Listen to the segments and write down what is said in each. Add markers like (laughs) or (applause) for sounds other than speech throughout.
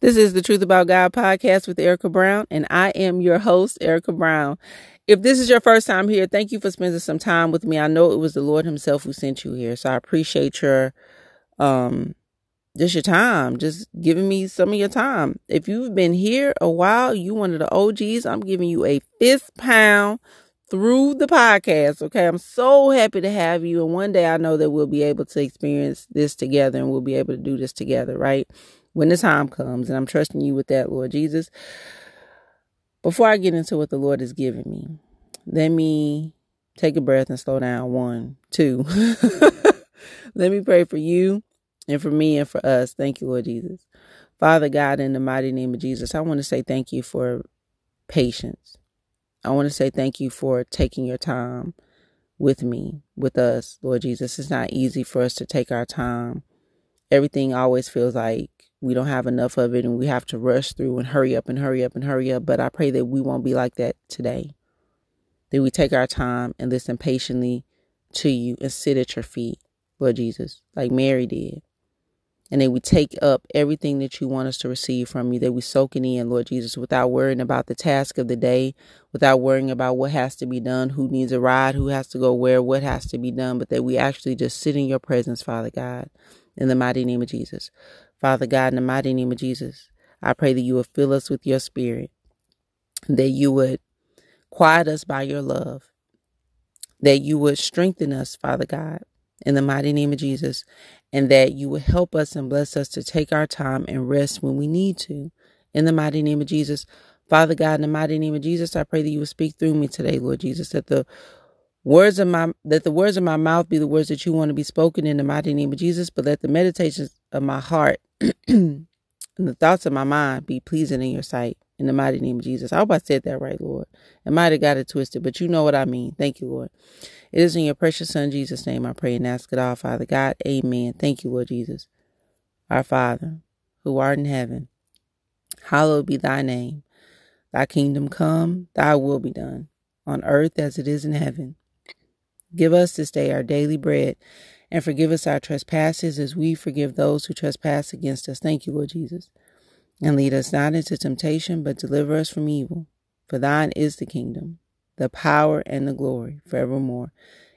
This is the Truth About God podcast with Erica Brown, and I am your host, Erica Brown. If this is your first time here, thank you for spending some time with me. I know it was the Lord Himself who sent you here, so I appreciate your um just your time, just giving me some of your time. If you've been here a while, you one of the OGs, I'm giving you a fifth pound through the podcast. Okay. I'm so happy to have you. And one day I know that we'll be able to experience this together and we'll be able to do this together, right? When the time comes. And I'm trusting you with that, Lord Jesus. Before I get into what the Lord has given me, let me take a breath and slow down. One, two. (laughs) let me pray for you and for me and for us. Thank you, Lord Jesus. Father God, in the mighty name of Jesus, I want to say thank you for patience. I want to say thank you for taking your time with me, with us, Lord Jesus. It's not easy for us to take our time. Everything always feels like we don't have enough of it and we have to rush through and hurry up and hurry up and hurry up. But I pray that we won't be like that today. That we take our time and listen patiently to you and sit at your feet, Lord Jesus, like Mary did and that we take up everything that you want us to receive from you, that we soak it in, Lord Jesus, without worrying about the task of the day, without worrying about what has to be done, who needs a ride, who has to go where, what has to be done, but that we actually just sit in your presence, Father God, in the mighty name of Jesus. Father God, in the mighty name of Jesus, I pray that you would fill us with your spirit, that you would quiet us by your love, that you would strengthen us, Father God, in the mighty name of Jesus, and that you will help us and bless us to take our time and rest when we need to. In the mighty name of Jesus. Father God, in the mighty name of Jesus, I pray that you will speak through me today, Lord Jesus, that the words of my that the words of my mouth be the words that you want to be spoken in the mighty name of Jesus, but let the meditations of my heart and the thoughts of my mind be pleasing in your sight. In the mighty name of Jesus. I hope I said that right, Lord. I might have got it twisted, but you know what I mean. Thank you, Lord. It is in your precious Son, Jesus' name, I pray and ask it all, Father God. Amen. Thank you, Lord Jesus. Our Father, who art in heaven, hallowed be thy name. Thy kingdom come, thy will be done, on earth as it is in heaven. Give us this day our daily bread, and forgive us our trespasses as we forgive those who trespass against us. Thank you, Lord Jesus. And lead us not into temptation, but deliver us from evil. For thine is the kingdom, the power, and the glory forevermore.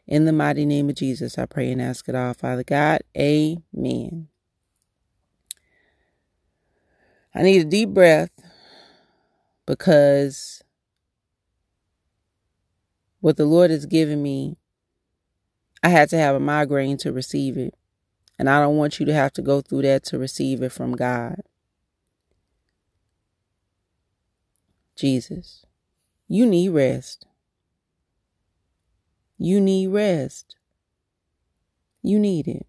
In the mighty name of Jesus, I pray and ask it all, Father God. Amen. I need a deep breath because what the Lord has given me, I had to have a migraine to receive it. And I don't want you to have to go through that to receive it from God. Jesus, you need rest. You need rest. You need it.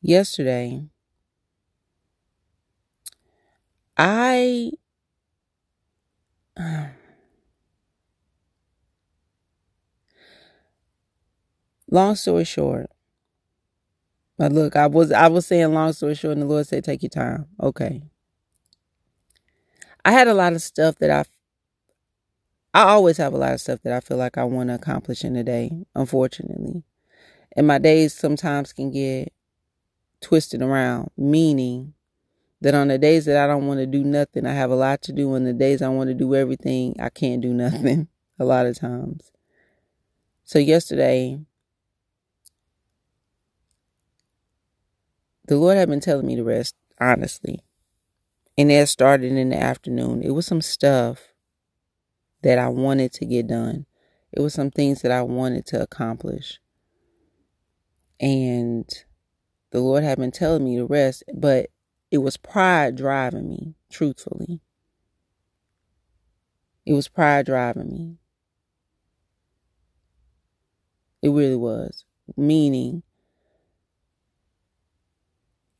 Yesterday, I (sighs) long story short, but look, I was I was saying long story short, and the Lord said, "Take your time." Okay. I had a lot of stuff that I. I always have a lot of stuff that I feel like I want to accomplish in a day. Unfortunately, and my days sometimes can get twisted around. Meaning that on the days that I don't want to do nothing, I have a lot to do. And the days I want to do everything, I can't do (laughs) nothing. a lot of times. So yesterday, the Lord had been telling me to rest, honestly. And that started in the afternoon. It was some stuff that I wanted to get done. It was some things that I wanted to accomplish. And the Lord had been telling me to rest, but it was pride driving me, truthfully. It was pride driving me. It really was. Meaning,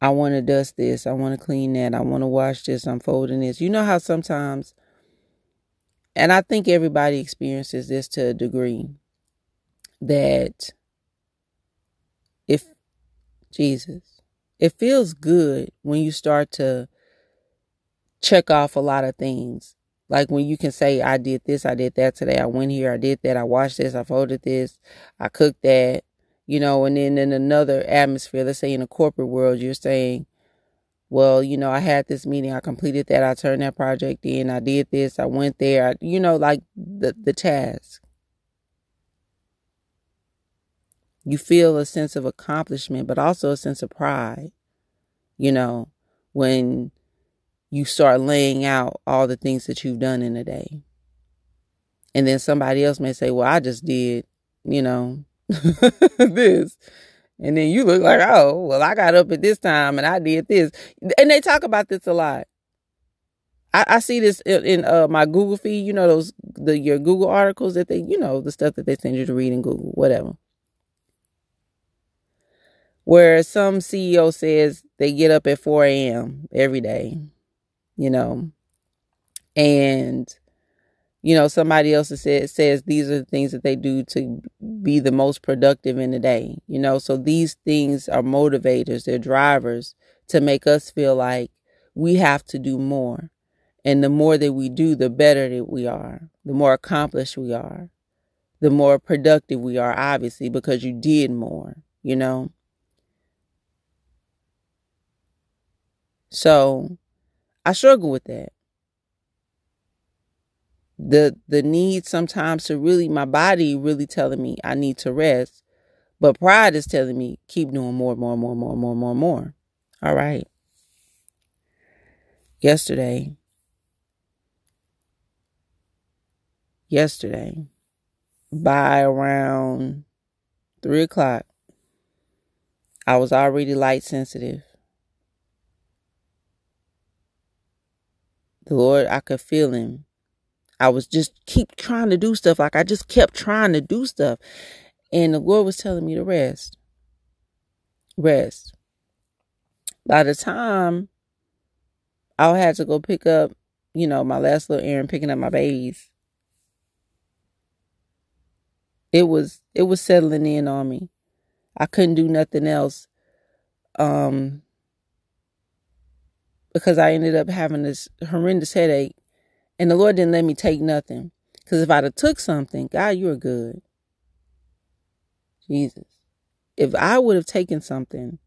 I want to dust this. I want to clean that. I want to wash this. I'm folding this. You know how sometimes, and I think everybody experiences this to a degree, that if Jesus, it feels good when you start to check off a lot of things. Like when you can say, I did this, I did that today, I went here, I did that, I washed this, I folded this, I cooked that, you know, and then in another atmosphere, let's say in a corporate world, you're saying, well, you know, I had this meeting, I completed that, I turned that project in, I did this, I went there, I, you know, like the, the task. You feel a sense of accomplishment, but also a sense of pride, you know, when you start laying out all the things that you've done in a day. And then somebody else may say, well, I just did, you know, (laughs) this. And then you look like, oh, well, I got up at this time and I did this. And they talk about this a lot. I, I see this in, in uh, my Google feed, you know, those, the, your Google articles that they, you know, the stuff that they send you to read in Google, whatever. Where some CEO says they get up at 4 a.m. every day, you know, and you know, somebody else says says these are the things that they do to be the most productive in the day. You know, so these things are motivators, they're drivers to make us feel like we have to do more. And the more that we do, the better that we are, the more accomplished we are, the more productive we are, obviously, because you did more, you know. So I struggle with that the the need sometimes to really my body really telling me I need to rest, but pride is telling me keep doing more, more, more, more, more, more, more. All right. Yesterday, yesterday, by around three o'clock, I was already light sensitive. The Lord, I could feel Him I was just keep trying to do stuff. Like I just kept trying to do stuff. And the Lord was telling me to rest. Rest. By the time I had to go pick up, you know, my last little errand, picking up my babies, it was it was settling in on me. I couldn't do nothing else. Um because I ended up having this horrendous headache and the Lord didn't let me take nothing. Because if I'd have took something, God, you are good. Jesus. If I would have taken something,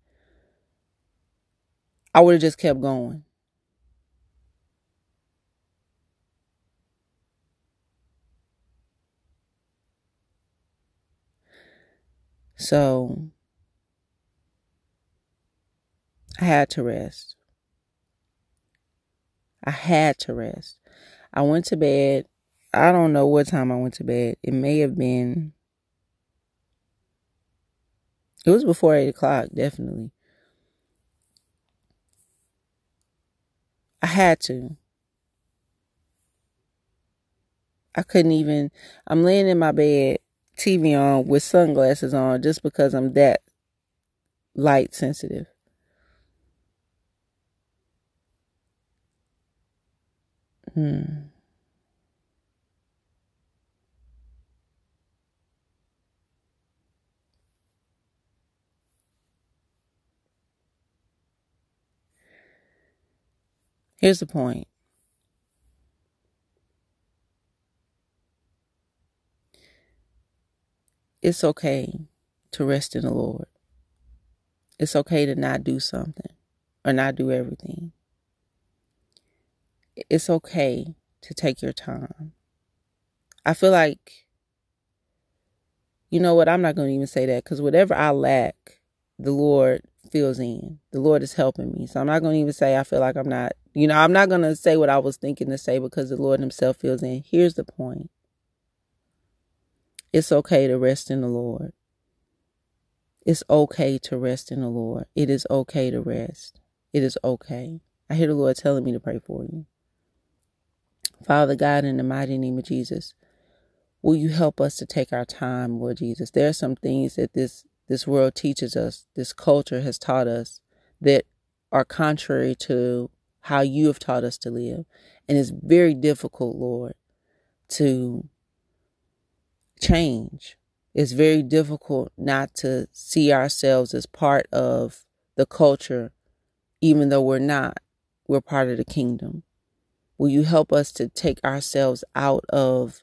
I would have just kept going. So I had to rest. I had to rest. I went to bed. I don't know what time I went to bed. It may have been. It was before eight o'clock, definitely. I had to. I couldn't even. I'm laying in my bed, TV on, with sunglasses on, just because I'm that light sensitive. Hmm. Here's the point. It's okay to rest in the Lord. It's okay to not do something or not do everything it's okay to take your time. I feel like, you know what, I'm not going to even say that because whatever I lack, the Lord fills in. The Lord is helping me. So I'm not going to even say I feel like I'm not, you know, I'm not going to say what I was thinking to say because the Lord Himself fills in. Here's the point it's okay to rest in the Lord. It's okay to rest in the Lord. It is okay to rest. It is okay. I hear the Lord telling me to pray for you. Father God, in the mighty name of Jesus, will you help us to take our time, Lord Jesus? There are some things that this this world teaches us, this culture has taught us that are contrary to how you have taught us to live. And it's very difficult, Lord, to change. It's very difficult not to see ourselves as part of the culture, even though we're not. We're part of the kingdom. Will you help us to take ourselves out of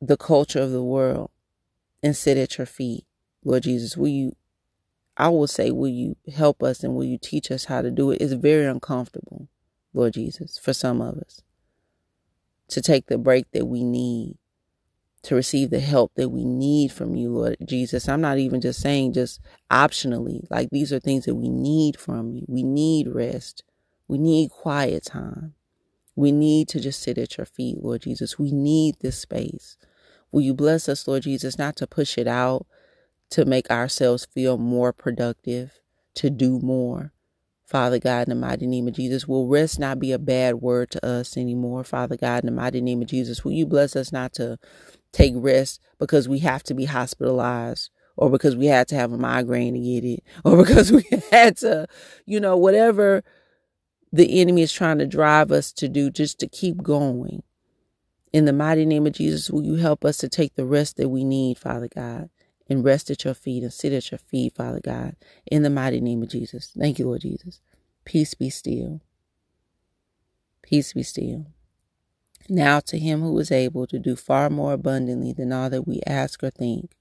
the culture of the world and sit at your feet. Lord Jesus, will you, I will say, will you help us and will you teach us how to do it? It's very uncomfortable, Lord Jesus, for some of us to take the break that we need to receive the help that we need from you, Lord Jesus. I'm not even just saying just optionally, like these are things that we need from you. We need rest. We need quiet time. We need to just sit at your feet, Lord Jesus. We need this space. Will you bless us, Lord Jesus, not to push it out, to make ourselves feel more productive, to do more, Father God, in the mighty name of Jesus, will rest not be a bad word to us anymore. Father God, in the mighty name of Jesus, will you bless us not to take rest because we have to be hospitalized or because we had to have a migraine to get it or (laughs) because we had to, you know, whatever the enemy is trying to drive us to do just to keep going. In the mighty name of Jesus, will you help us to take the rest that we need, Father God? and rest at your feet and sit at your feet, Father God, in the mighty name of Jesus. Thank you, Lord Jesus. Peace be still. Peace be still. Now to him who is able to do far more abundantly than all that we ask or think,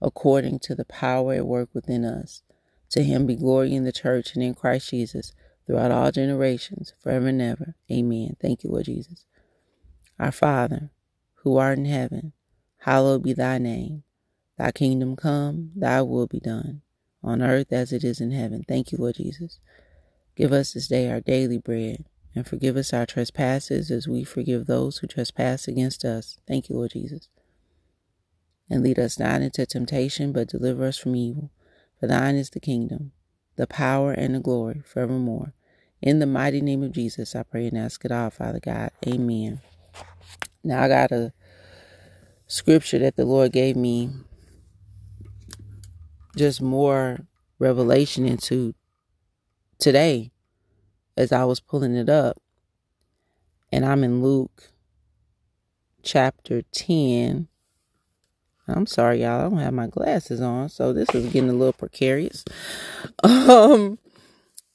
according to the power at work within us. To him be glory in the church and in Christ Jesus throughout all generations, forever and ever. Amen. Thank you, Lord Jesus. Our Father, who art in heaven, hallowed be thy name. Thy kingdom come, thy will be done, on earth as it is in heaven. Thank you, Lord Jesus. Give us this day our daily bread, and forgive us our trespasses as we forgive those who trespass against us. Thank you, Lord Jesus. And lead us not into temptation, but deliver us from evil. For thine is the kingdom, the power, and the glory forevermore. In the mighty name of Jesus, I pray and ask it all, Father God. Amen. Now I got a scripture that the Lord gave me just more revelation into today as I was pulling it up. And I'm in Luke chapter 10. I'm sorry, y'all. I don't have my glasses on, so this is getting a little precarious. (laughs) Um,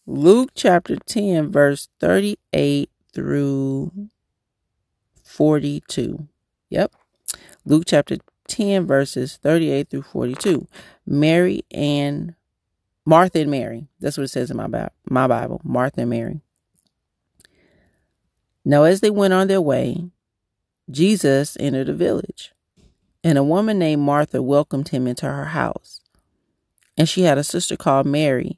Luke chapter 10, verse 38 through 42. Yep. Luke chapter 10 verses 38 through 42. Mary and Martha and Mary. That's what it says in my, my Bible. Martha and Mary. Now, as they went on their way, Jesus entered a village, and a woman named Martha welcomed him into her house. And she had a sister called Mary,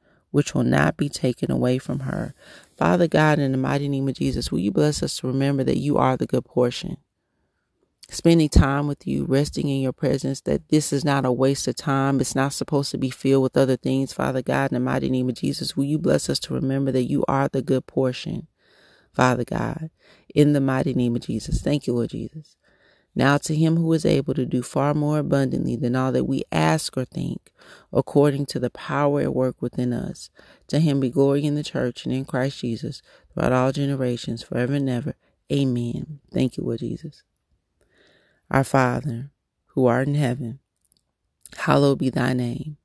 which will not be taken away from her. Father God, in the mighty name of Jesus, will you bless us to remember that you are the good portion? Spending time with you, resting in your presence, that this is not a waste of time. It's not supposed to be filled with other things. Father God, in the mighty name of Jesus, will you bless us to remember that you are the good portion? Father God, in the mighty name of Jesus. Thank you, Lord Jesus. Now to him who is able to do far more abundantly than all that we ask or think, according to the power at work within us. To him be glory in the church and in Christ Jesus throughout all generations, forever and ever. Amen. Thank you, Lord Jesus. Our Father, who art in heaven, hallowed be thy name.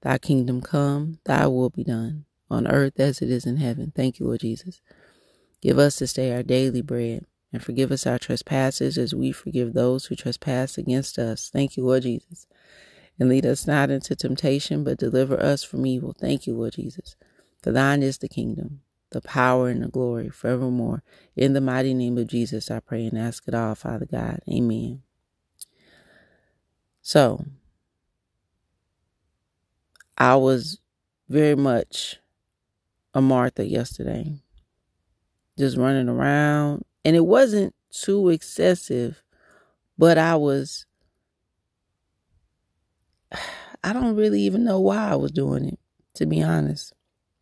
Thy kingdom come, thy will be done, on earth as it is in heaven. Thank you, Lord Jesus. Give us this day our daily bread and forgive us our trespasses as we forgive those who trespass against us. Thank you, Lord Jesus. And lead us not into temptation, but deliver us from evil. Thank you, Lord Jesus. For thine is the kingdom, the power, and the glory forevermore. In the mighty name of Jesus, I pray and ask it all, Father God. Amen. So, I was very much a Martha yesterday, just running around, and it wasn't too excessive, but I was, (sighs) I don't really even know why I was doing it, to be honest.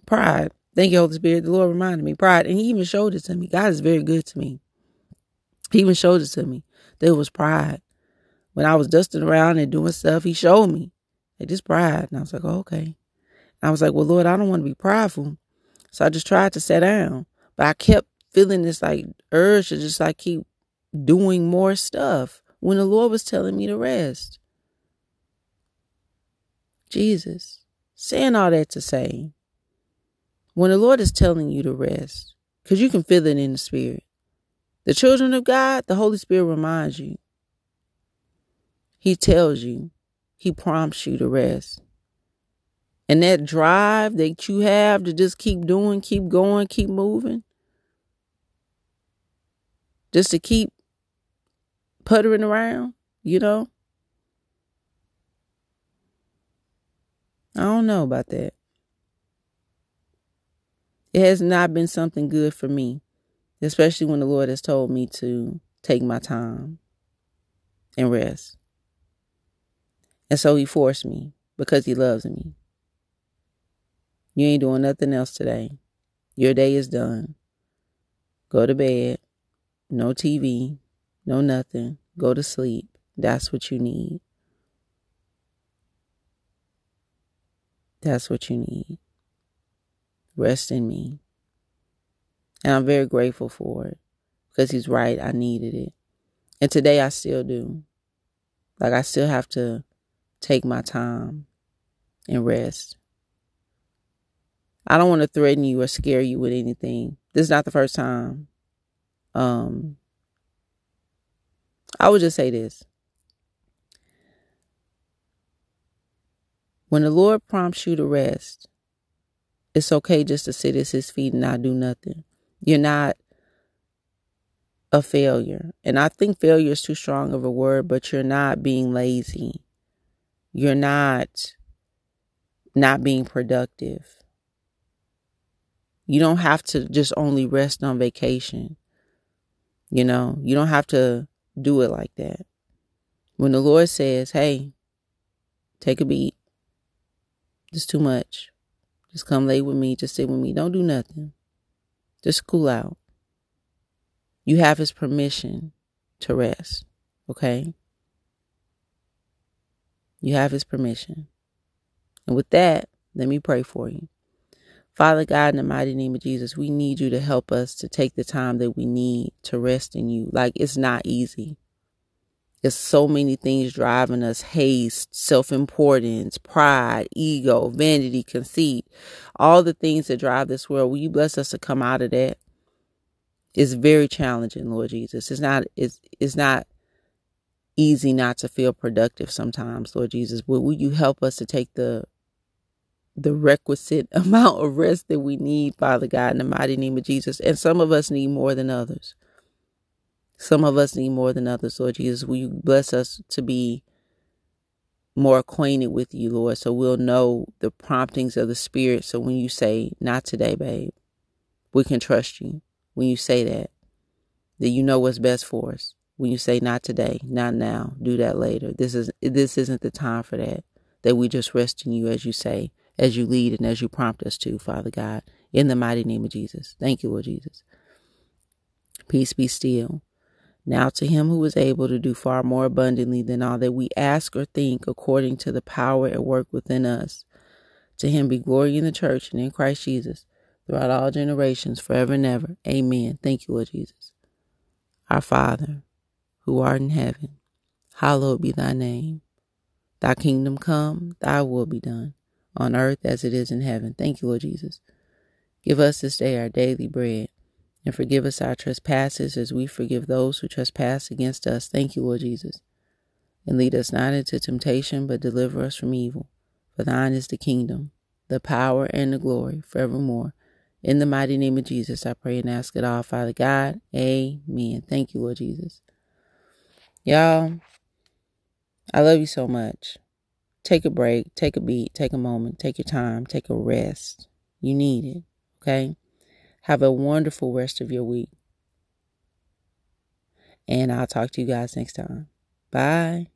Pride. Thank you, Holy Spirit. The Lord reminded me. Pride. And He even showed it to me. God is very good to me. He even showed it to me. There was pride. When I was dusting around and doing stuff, He showed me. They just pride. And I was like, oh, okay. And I was like, well, Lord, I don't want to be prideful. So I just tried to sit down. But I kept feeling this like urge to just like keep doing more stuff when the Lord was telling me to rest. Jesus, saying all that to say, when the Lord is telling you to rest, because you can feel it in the spirit, the children of God, the Holy Spirit reminds you. He tells you, He prompts you to rest. And that drive that you have to just keep doing, keep going, keep moving, just to keep puttering around, you know? I don't know about that. It has not been something good for me, especially when the Lord has told me to take my time and rest. And so he forced me because he loves me. You ain't doing nothing else today. Your day is done. Go to bed. No TV. No nothing. Go to sleep. That's what you need. That's what you need. Rest in me. And I'm very grateful for it because he's right. I needed it. And today I still do. Like I still have to take my time and rest. I don't want to threaten you or scare you with anything. This is not the first time. Um I would just say this. When the Lord prompts you to rest, it's okay just to sit at his feet and not do nothing. You're not a failure. And I think failure is too strong of a word, but you're not being lazy. You're not not being productive. You don't have to just only rest on vacation. You know, you don't have to do it like that. When the Lord says, hey, take a beat, it's too much. Just come lay with me, just sit with me. Don't do nothing. Just cool out. You have his permission to rest, okay? You have his permission. And with that, let me pray for you. Father God, in the mighty name of Jesus, we need you to help us to take the time that we need to rest in you. Like it's not easy. There's so many things driving us haste, self importance, pride, ego, vanity, conceit, all the things that drive this world. Will you bless us to come out of that? It's very challenging, Lord Jesus. It's not it's it's not easy not to feel productive sometimes, Lord Jesus. Will you help us to take the the requisite (laughs) amount of rest that we need, Father God, in the mighty name of Jesus. And some of us need more than others. Some of us need more than others, Lord Jesus. Will you bless us to be more acquainted with you, Lord, so we'll know the promptings of the Spirit. So when you say, not today, babe, we can trust you. When you say that, that you know what's best for us. When you say, not today, not now, do that later. This is this isn't the time for that. That we just rest in you as you say as you lead and as you prompt us to, Father God, in the mighty name of Jesus. Thank you, Lord Jesus. Peace be still. Now to him who is able to do far more abundantly than all that we ask or think according to the power at work within us. To him be glory in the church and in Christ Jesus throughout all generations, forever and ever. Amen. Thank you, Lord Jesus. Our Father, who art in heaven, hallowed be thy name. Thy kingdom come, thy will be done on earth as it is in heaven. Thank you, Lord Jesus. Give us this day our daily bread, and forgive us our trespasses as we forgive those who trespass against us. Thank you, Lord Jesus. And lead us not into temptation, but deliver us from evil. For thine is the kingdom, the power, and the glory forevermore. In the mighty name of Jesus, I pray and ask it all, Father God. Amen. Thank you, Lord Jesus. Y'all, I love you so much. Take a break, take a beat, take a moment, take your time, take a rest. You need it, okay? Have a wonderful rest of your week. And I'll talk to you guys next time. Bye.